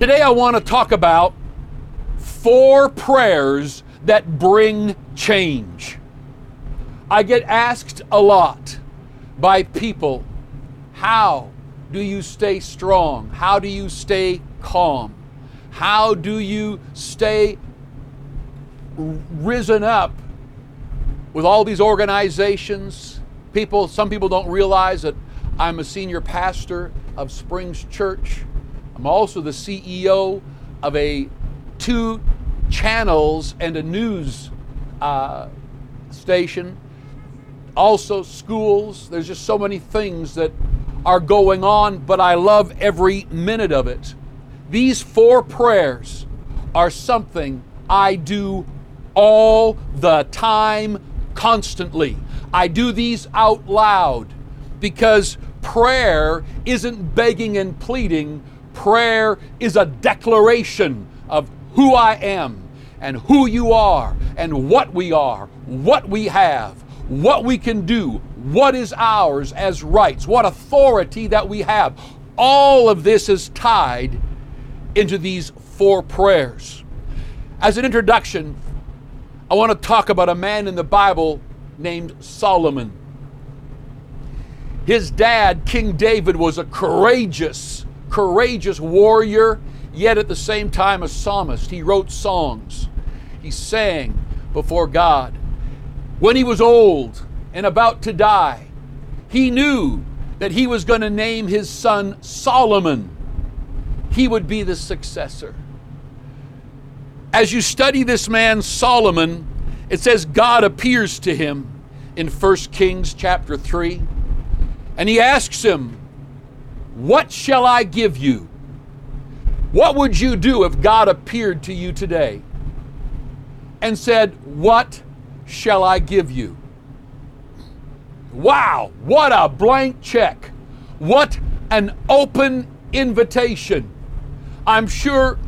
Today I want to talk about four prayers that bring change. I get asked a lot by people how do you stay strong? How do you stay calm? How do you stay risen up with all these organizations? People, some people don't realize that I'm a senior pastor of Springs Church. I'm also the CEO of a two channels and a news uh, station. Also, schools. There's just so many things that are going on, but I love every minute of it. These four prayers are something I do all the time, constantly. I do these out loud because prayer isn't begging and pleading, prayer is a declaration of who I am and who you are and what we are, what we have, what we can do, what is ours as rights, what authority that we have. All of this is tied into these four prayers. As an introduction, I want to talk about a man in the Bible named Solomon. His dad, King David, was a courageous, courageous warrior, yet at the same time a psalmist. He wrote songs, he sang before God. When he was old and about to die, he knew that he was going to name his son Solomon. He would be the successor. As you study this man, Solomon, it says God appears to him in 1 Kings chapter 3. And he asks him, What shall I give you? What would you do if God appeared to you today and said, What shall I give you? Wow, what a blank check. What an open invitation. I'm sure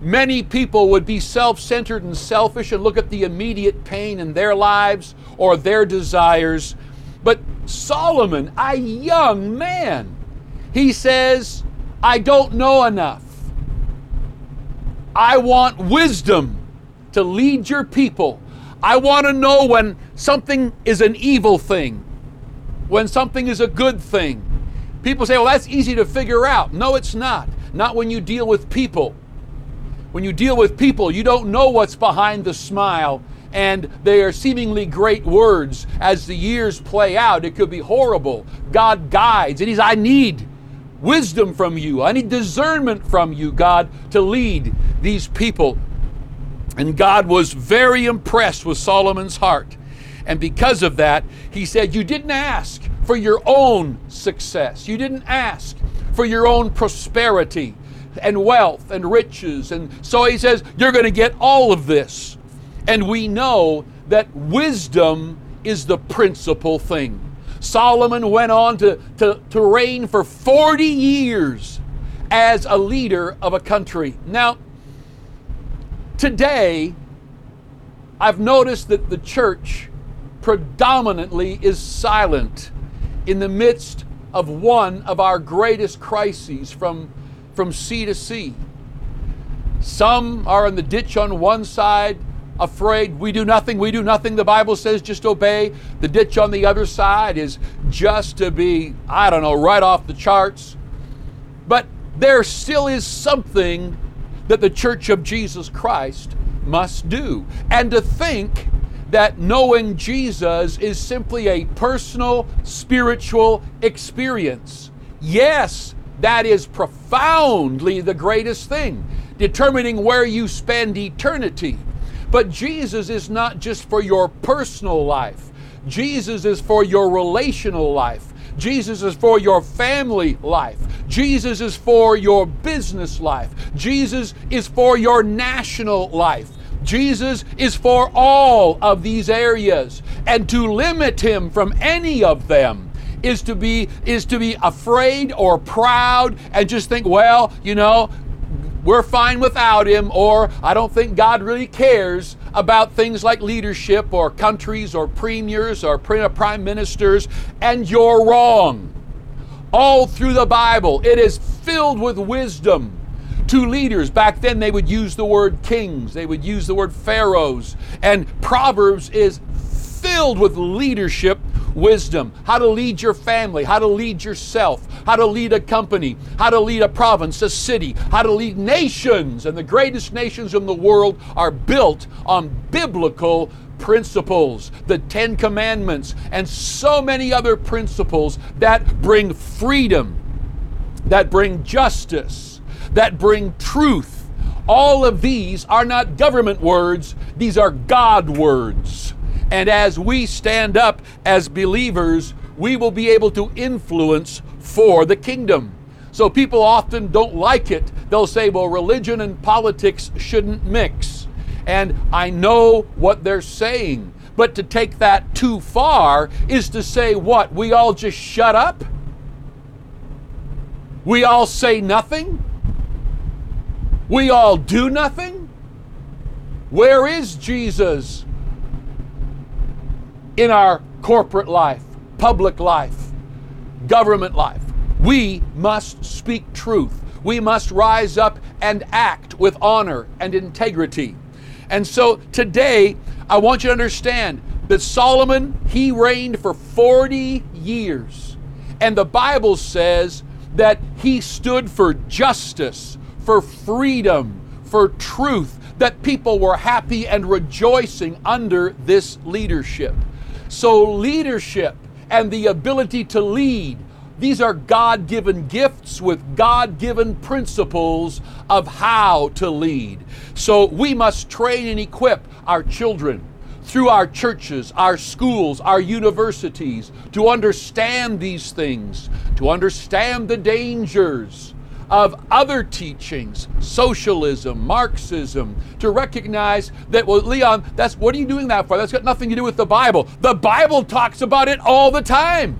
many people would be self centered and selfish and look at the immediate pain in their lives or their desires. But Solomon, a young man, he says, I don't know enough. I want wisdom to lead your people. I want to know when something is an evil thing, when something is a good thing. People say, well, that's easy to figure out. No, it's not. Not when you deal with people. When you deal with people, you don't know what's behind the smile and they are seemingly great words. As the years play out, it could be horrible. God guides, and He's, I need wisdom from you. I need discernment from you, God, to lead these people. And God was very impressed with Solomon's heart. And because of that, he said, You didn't ask for your own success. You didn't ask for your own prosperity and wealth and riches. And so he says, You're going to get all of this. And we know that wisdom is the principal thing. Solomon went on to, to, to reign for 40 years as a leader of a country. Now, today, I've noticed that the church predominantly is silent in the midst of one of our greatest crises from, from sea to sea. Some are in the ditch on one side, afraid. We do nothing, we do nothing. The Bible says just obey. The ditch on the other side is just to be, I don't know, right off the charts. But there still is something that the Church of Jesus Christ must do. And to think that knowing Jesus is simply a personal spiritual experience. Yes, that is profoundly the greatest thing, determining where you spend eternity. But Jesus is not just for your personal life, Jesus is for your relational life. Jesus is for your family life. Jesus is for your business life. Jesus is for your national life. Jesus is for all of these areas. And to limit him from any of them is to be is to be afraid or proud and just think, well, you know, we're fine without him, or I don't think God really cares about things like leadership or countries or premiers or uh, prime ministers, and you're wrong. All through the Bible, it is filled with wisdom to leaders. Back then, they would use the word kings, they would use the word pharaohs. And Proverbs is filled with leadership wisdom how to lead your family, how to lead yourself, how to lead a company, how to lead a province, a city, how to lead nations. And the greatest nations in the world are built on biblical principles, the Ten Commandments, and so many other principles that bring freedom, that bring justice, that bring truth. All of these are not government words, these are God words. And as we stand up as believers, we will be able to influence for the kingdom. So people often don't like it. They'll say, well, religion and politics shouldn't mix. And I know what they're saying. But to take that too far is to say, what? We all just shut up? We all say nothing? We all do nothing? Where is Jesus in our corporate life, public life, government life. We must speak truth. We must rise up and act with honor and integrity. And so today, I want you to understand that Solomon, he reigned for 40 years. And the Bible says that he stood for justice, for freedom, for truth, that people were happy and rejoicing under this leadership. So, leadership and the ability to lead, these are God given gifts with God given principles of how to lead. So, we must train and equip our children through our churches, our schools, our universities to understand these things, to understand the dangers of other teachings, socialism, Marxism, to recognize that, well, Leon, that's what are you doing that for? That's got nothing to do with the Bible. The Bible talks about it all the time.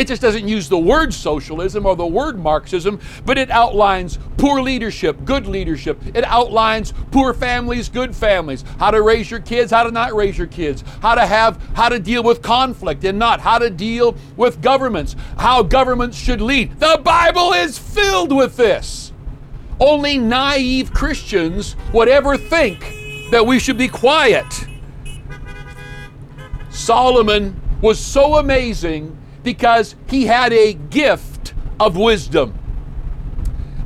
It just doesn't use the word socialism or the word Marxism, but it outlines poor leadership, good leadership. It outlines poor families, good families, how to raise your kids, how to not raise your kids, how to have how to deal with conflict and not, how to deal with governments, how governments should lead. The Bible is filled with this. Only naive Christians would ever think that we should be quiet. Solomon was so amazing because he had a gift of wisdom.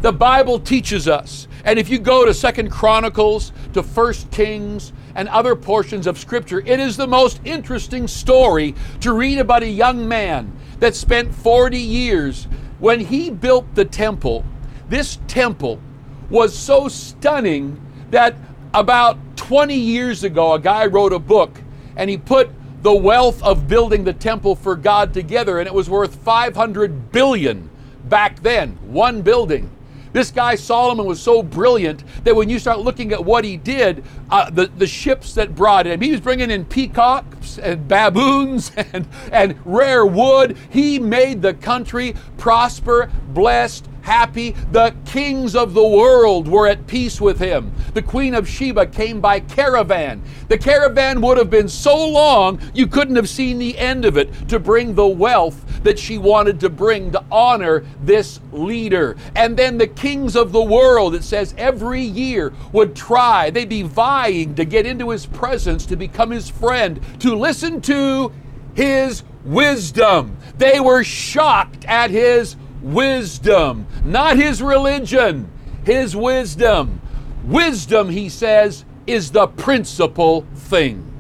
The Bible teaches us, and if you go to Second Chronicles, to First Kings, and other portions of Scripture, it is the most interesting story to read about a young man that spent 40 years when he built the temple. This temple was so stunning that about 20 years ago, a guy wrote a book and he put the wealth of building the temple for God together, and it was worth 500 billion back then, one building. This guy Solomon was so brilliant that when you start looking at what he did, uh, the, the ships that brought him, he was bringing in peacocks and baboons and, and rare wood. He made the country prosper, blessed, happy. The kings of the world were at peace with him. The Queen of Sheba came by caravan. The caravan would have been so long you couldn't have seen the end of it to bring the wealth that she wanted to bring to honor this leader. And then the kings of the world, it says, every year would try, they'd be vying to get into his presence, to become his friend, to listen to his wisdom. They were shocked at his wisdom, not his religion, his wisdom. Wisdom, he says, is the principal thing.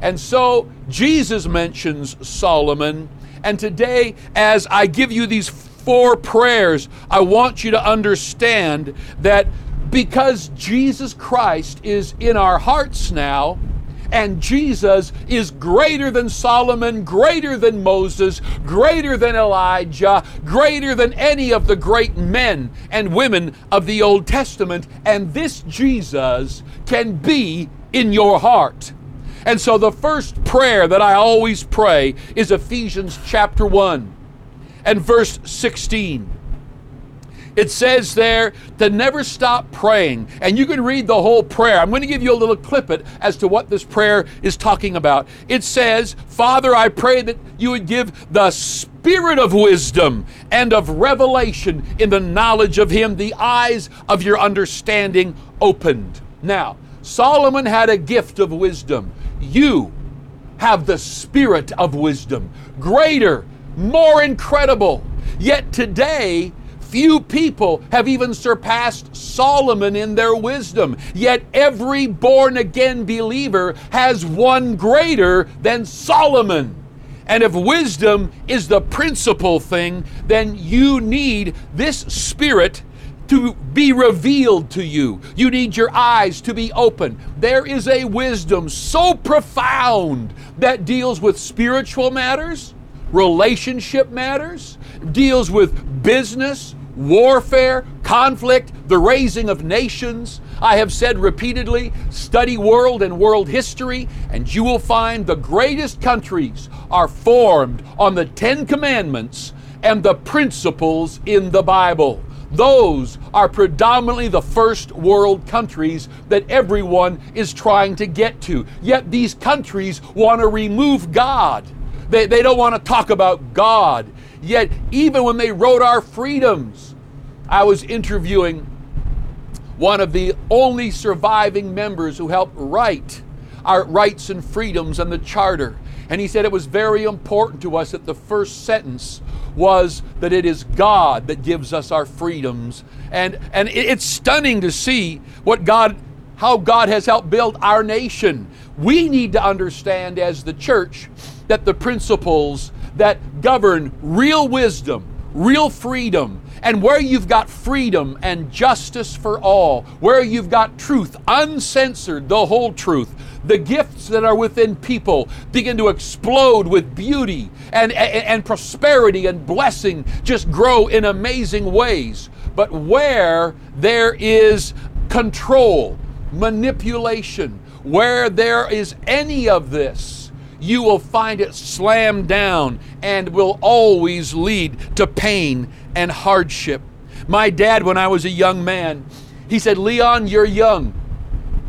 And so Jesus mentions Solomon. And today, as I give you these four prayers, I want you to understand that because Jesus Christ is in our hearts now, and Jesus is greater than Solomon, greater than Moses, greater than Elijah, greater than any of the great men and women of the Old Testament. And this Jesus can be in your heart. And so the first prayer that I always pray is Ephesians chapter 1 and verse 16. It says there to never stop praying. And you can read the whole prayer. I'm going to give you a little clippet as to what this prayer is talking about. It says, Father, I pray that you would give the spirit of wisdom and of revelation in the knowledge of Him, the eyes of your understanding opened. Now, Solomon had a gift of wisdom. You have the spirit of wisdom, greater, more incredible. Yet today, Few people have even surpassed Solomon in their wisdom. Yet every born again believer has one greater than Solomon. And if wisdom is the principal thing, then you need this spirit to be revealed to you. You need your eyes to be open. There is a wisdom so profound that deals with spiritual matters, relationship matters, deals with business, warfare, conflict, the raising of nations. I have said repeatedly study world and world history, and you will find the greatest countries are formed on the Ten Commandments and the principles in the Bible. Those are predominantly the first world countries that everyone is trying to get to. Yet these countries want to remove God. They, they don't want to talk about God. Yet, even when they wrote our freedoms, I was interviewing one of the only surviving members who helped write our rights and freedoms and the charter. And he said it was very important to us that the first sentence was that it is God that gives us our freedoms. And, and it's stunning to see what God, how God has helped build our nation. We need to understand as the church that the principles that govern real wisdom, real freedom, and where you've got freedom and justice for all, where you've got truth, uncensored, the whole truth, the gifts that are within people begin to explode with beauty and, and, and prosperity and blessing just grow in amazing ways. But where there is control, manipulation, where there is any of this, you will find it slammed down and will always lead to pain and hardship. My dad, when I was a young man, he said, Leon, you're young.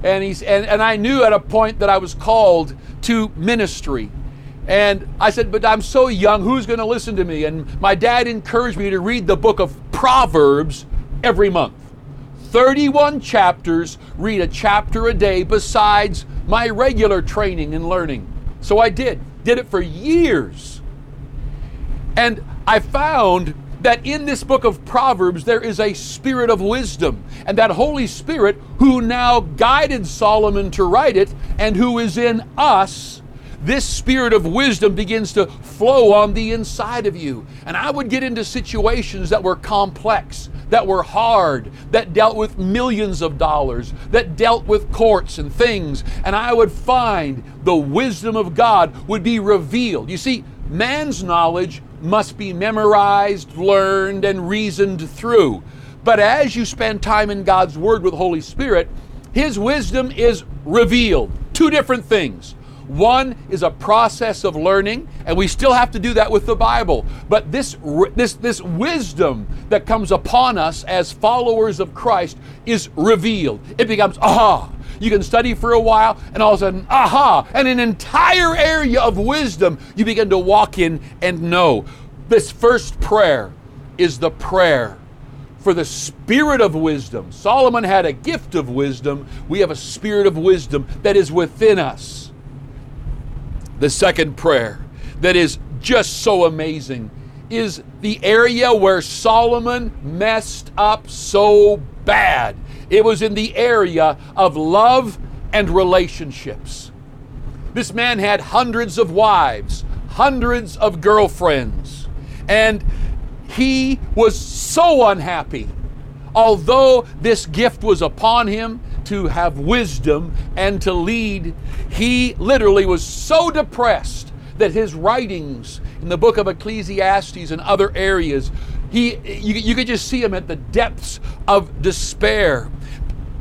And, he's, and, and I knew at a point that I was called to ministry. And I said, But I'm so young, who's going to listen to me? And my dad encouraged me to read the book of Proverbs every month. 31 chapters, read a chapter a day besides my regular training and learning. So I did, did it for years. And I found that in this book of Proverbs there is a spirit of wisdom. And that Holy Spirit, who now guided Solomon to write it and who is in us, this spirit of wisdom begins to flow on the inside of you. And I would get into situations that were complex that were hard, that dealt with millions of dollars, that dealt with courts and things, and I would find the wisdom of God would be revealed. You see, man's knowledge must be memorized, learned, and reasoned through. But as you spend time in God's Word with Holy Spirit, His wisdom is revealed. Two different things. One is a process of learning, and we still have to do that with the Bible. But this, this, this wisdom that comes upon us as followers of Christ is revealed. It becomes, aha. You can study for a while, and all of a sudden, aha, and an entire area of wisdom you begin to walk in and know. This first prayer is the prayer for the spirit of wisdom. Solomon had a gift of wisdom. We have a spirit of wisdom that is within us the second prayer that is just so amazing is the area where Solomon messed up so bad. It was in the area of love and relationships. This man had hundreds of wives, hundreds of girlfriends, and he was so unhappy. Although this gift was upon him, to have wisdom and to lead, he literally was so depressed that his writings in the book of Ecclesiastes and other areas, he, you, you could just see him at the depths of despair.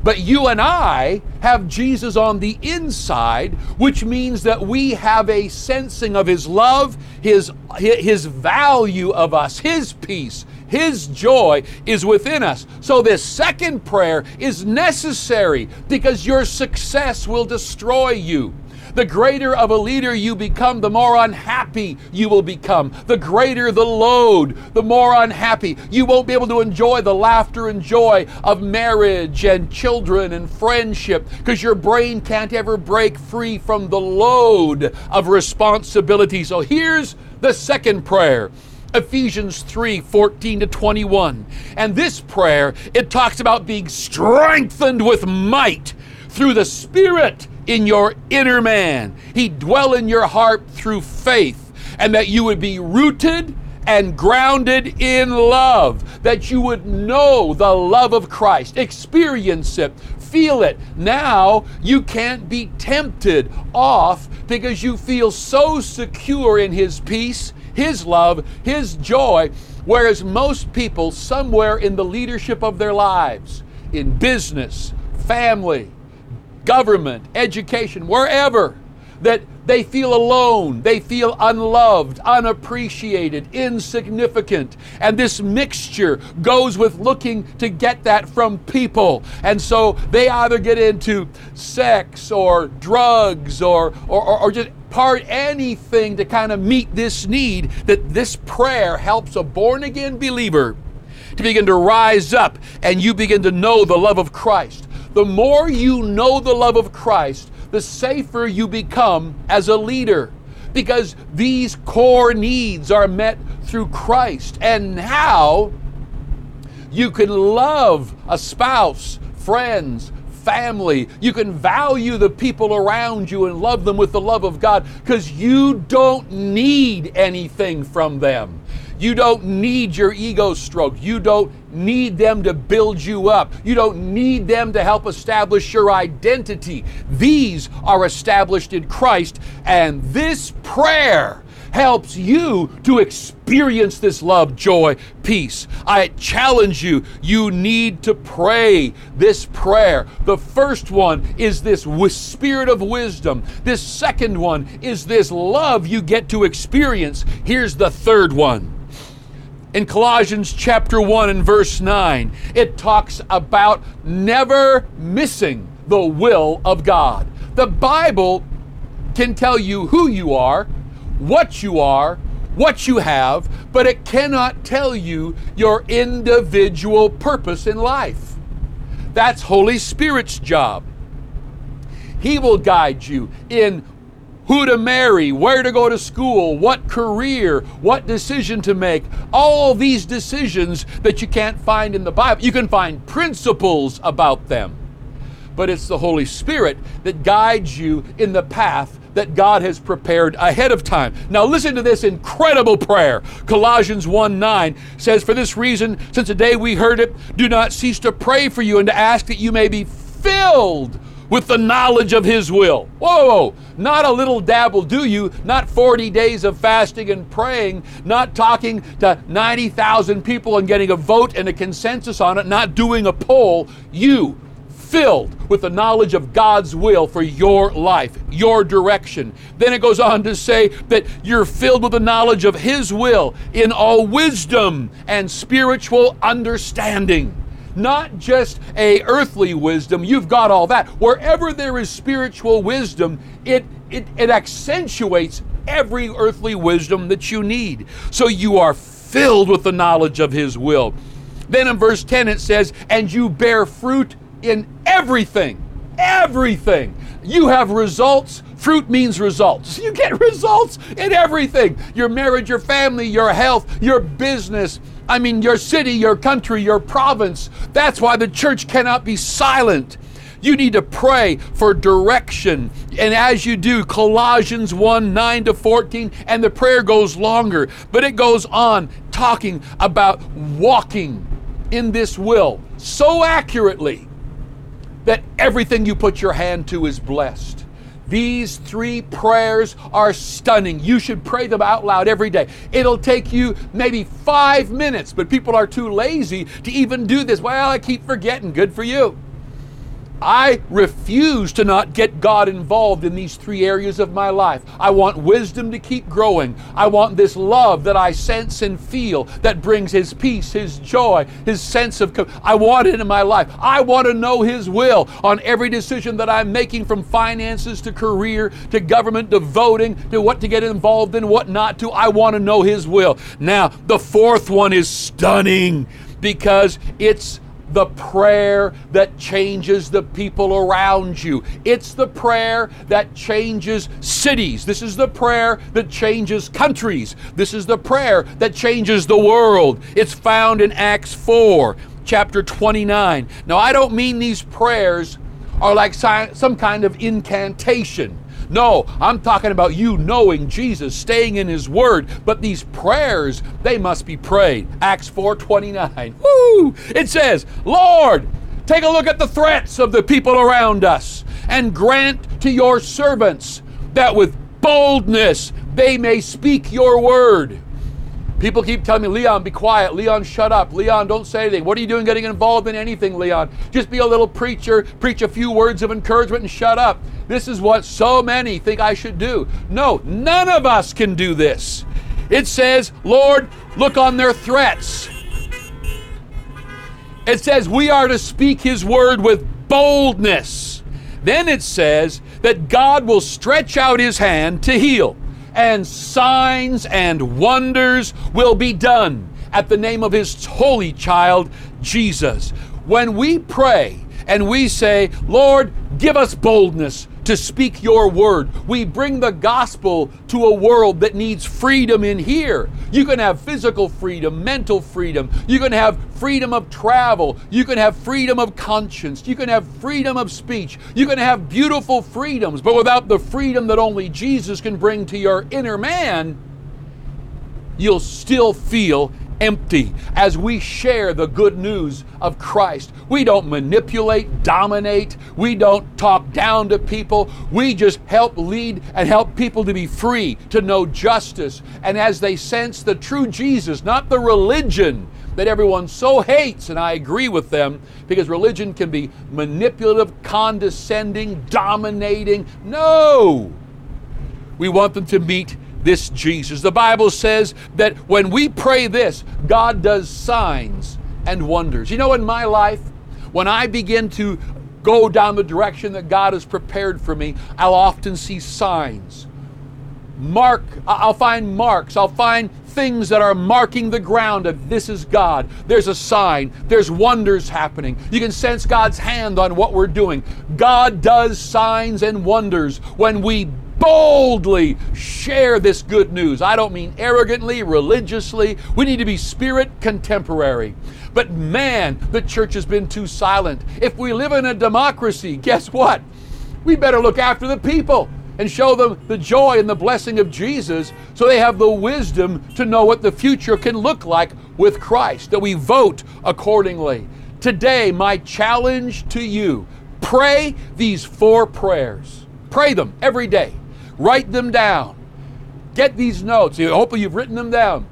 But you and I have Jesus on the inside, which means that we have a sensing of His love, His, His value of us, His peace, His joy is within us. So, this second prayer is necessary because your success will destroy you. The greater of a leader you become, the more unhappy you will become. The greater the load, the more unhappy. You won't be able to enjoy the laughter and joy of marriage and children and friendship because your brain can't ever break free from the load of responsibility. So here's the second prayer. Ephesians 3 14 to 21. And this prayer, it talks about being strengthened with might through the Spirit in your inner man. He dwell in your heart through faith, and that you would be rooted and grounded in love, that you would know the love of Christ, experience it, feel it. Now you can't be tempted off because you feel so secure in His peace, His love, His joy. Whereas most people, somewhere in the leadership of their lives, in business, family, government, education, wherever, that they feel alone, they feel unloved, unappreciated, insignificant. And this mixture goes with looking to get that from people. And so they either get into sex or drugs or, or, or, or just part anything to kind of meet this need that this prayer helps a born again believer to begin to rise up and you begin to know the love of Christ the more you know the love of Christ, the safer you become as a leader because these core needs are met through Christ. And now you can love a spouse, friends, family. You can value the people around you and love them with the love of God because you don't need anything from them. You don't need your ego stroke. You don't need them to build you up. You don't need them to help establish your identity. These are established in Christ, and this prayer helps you to experience this love, joy, peace. I challenge you, you need to pray this prayer. The first one is this spirit of wisdom. This second one is this love you get to experience. Here's the third one in Colossians chapter 1 and verse 9, it talks about never missing the will of God. The Bible can tell you who you are, what you are, what you have, but it cannot tell you your individual purpose in life. That's Holy Spirit's job. He will guide you in who to marry, where to go to school, what career, what decision to make. All these decisions that you can't find in the Bible. You can find principles about them. But it's the Holy Spirit that guides you in the path that God has prepared ahead of time. Now listen to this incredible prayer. Colossians 1 9 says, For this reason, since the day we heard it, do not cease to pray for you and to ask that you may be filled with the knowledge of His will. Whoa, not a little dabble, do you? Not 40 days of fasting and praying, not talking to 90,000 people and getting a vote and a consensus on it, not doing a poll. You filled with the knowledge of God's will for your life, your direction. Then it goes on to say that you're filled with the knowledge of His will in all wisdom and spiritual understanding not just a earthly wisdom. You've got all that. Wherever there is spiritual wisdom, it, it, it accentuates every earthly wisdom that you need. So you are filled with the knowledge of His will. Then in verse 10 it says, and you bear fruit in everything. Everything. You have results. Fruit means results. You get results in everything your marriage, your family, your health, your business, I mean, your city, your country, your province. That's why the church cannot be silent. You need to pray for direction. And as you do, Colossians 1 9 to 14, and the prayer goes longer, but it goes on talking about walking in this will so accurately that everything you put your hand to is blessed. These three prayers are stunning. You should pray them out loud every day. It'll take you maybe five minutes, but people are too lazy to even do this. Well, I keep forgetting. Good for you. I refuse to not get God involved in these three areas of my life. I want wisdom to keep growing. I want this love that I sense and feel that brings His peace, His joy, His sense of. Com- I want it in my life. I want to know His will on every decision that I'm making from finances to career to government to voting to what to get involved in, what not to. I want to know His will. Now, the fourth one is stunning because it's the prayer that changes the people around you. It's the prayer that changes cities. This is the prayer that changes countries. This is the prayer that changes the world. It's found in Acts 4, chapter 29. Now, I don't mean these prayers are like some kind of incantation. No, I'm talking about you knowing Jesus, staying in his word, but these prayers, they must be prayed. Acts 4:29. Woo! It says, "Lord, take a look at the threats of the people around us and grant to your servants that with boldness they may speak your word." People keep telling me, Leon, be quiet. Leon, shut up. Leon, don't say anything. What are you doing getting involved in anything, Leon? Just be a little preacher, preach a few words of encouragement, and shut up. This is what so many think I should do. No, none of us can do this. It says, Lord, look on their threats. It says we are to speak His word with boldness. Then it says that God will stretch out His hand to heal, and signs and wonders will be done at the name of His holy child, Jesus. When we pray and we say, Lord, give us boldness, to speak your word. We bring the gospel to a world that needs freedom in here. You can have physical freedom, mental freedom. You can have freedom of travel. You can have freedom of conscience. You can have freedom of speech. You can have beautiful freedoms. But without the freedom that only Jesus can bring to your inner man, you'll still feel empty as we share the good news of Christ. We don't manipulate, dominate, we don't talk down to people. We just help lead and help people to be free, to know justice. And as they sense the true Jesus, not the religion that everyone so hates, and I agree with them because religion can be manipulative, condescending, dominating. No! We want them to meet this Jesus. The Bible says that when we pray this, God does signs and wonders. You know, in my life, when I begin to go down the direction that God has prepared for me, I'll often see signs. Mark, I'll find marks, I'll find things that are marking the ground of this is God. There's a sign, there's wonders happening. You can sense God's hand on what we're doing. God does signs and wonders when we boldly share this good news. I don't mean arrogantly, religiously. We need to be spirit contemporary. But man, the church has been too silent. If we live in a democracy, guess what? We better look after the people and show them the joy and the blessing of Jesus so they have the wisdom to know what the future can look like with Christ, that we vote accordingly. Today, my challenge to you pray these four prayers. Pray them every day. Write them down. Get these notes. Hopefully, you've written them down.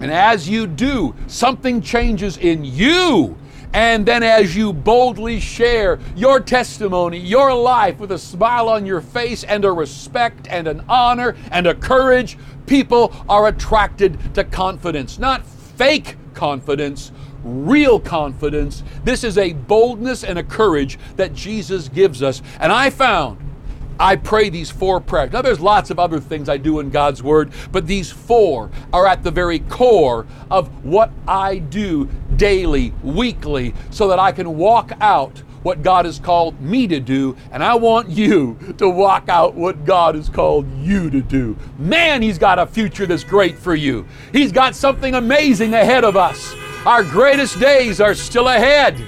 And as you do, something changes in you. And then, as you boldly share your testimony, your life with a smile on your face and a respect and an honor and a courage, people are attracted to confidence, not fake confidence, real confidence. This is a boldness and a courage that Jesus gives us. And I found I pray these four prayers. Now, there's lots of other things I do in God's Word, but these four are at the very core of what I do daily, weekly, so that I can walk out what God has called me to do, and I want you to walk out what God has called you to do. Man, He's got a future that's great for you. He's got something amazing ahead of us. Our greatest days are still ahead.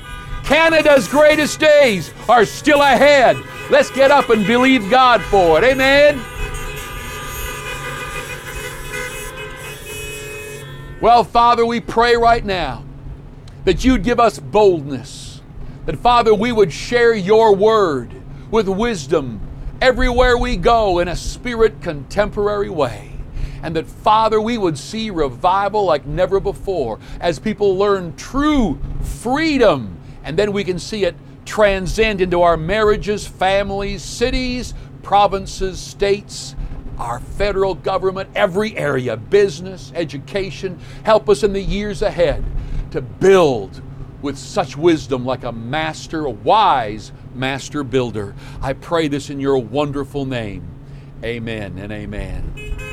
Canada's greatest days are still ahead. Let's get up and believe God for it. Amen. Well, Father, we pray right now that you'd give us boldness, that, Father, we would share your word with wisdom everywhere we go in a spirit contemporary way. And that, Father, we would see revival like never before as people learn true freedom. And then we can see it transcend into our marriages, families, cities, provinces, states, our federal government, every area, business, education. Help us in the years ahead to build with such wisdom like a master, a wise master builder. I pray this in your wonderful name. Amen and amen.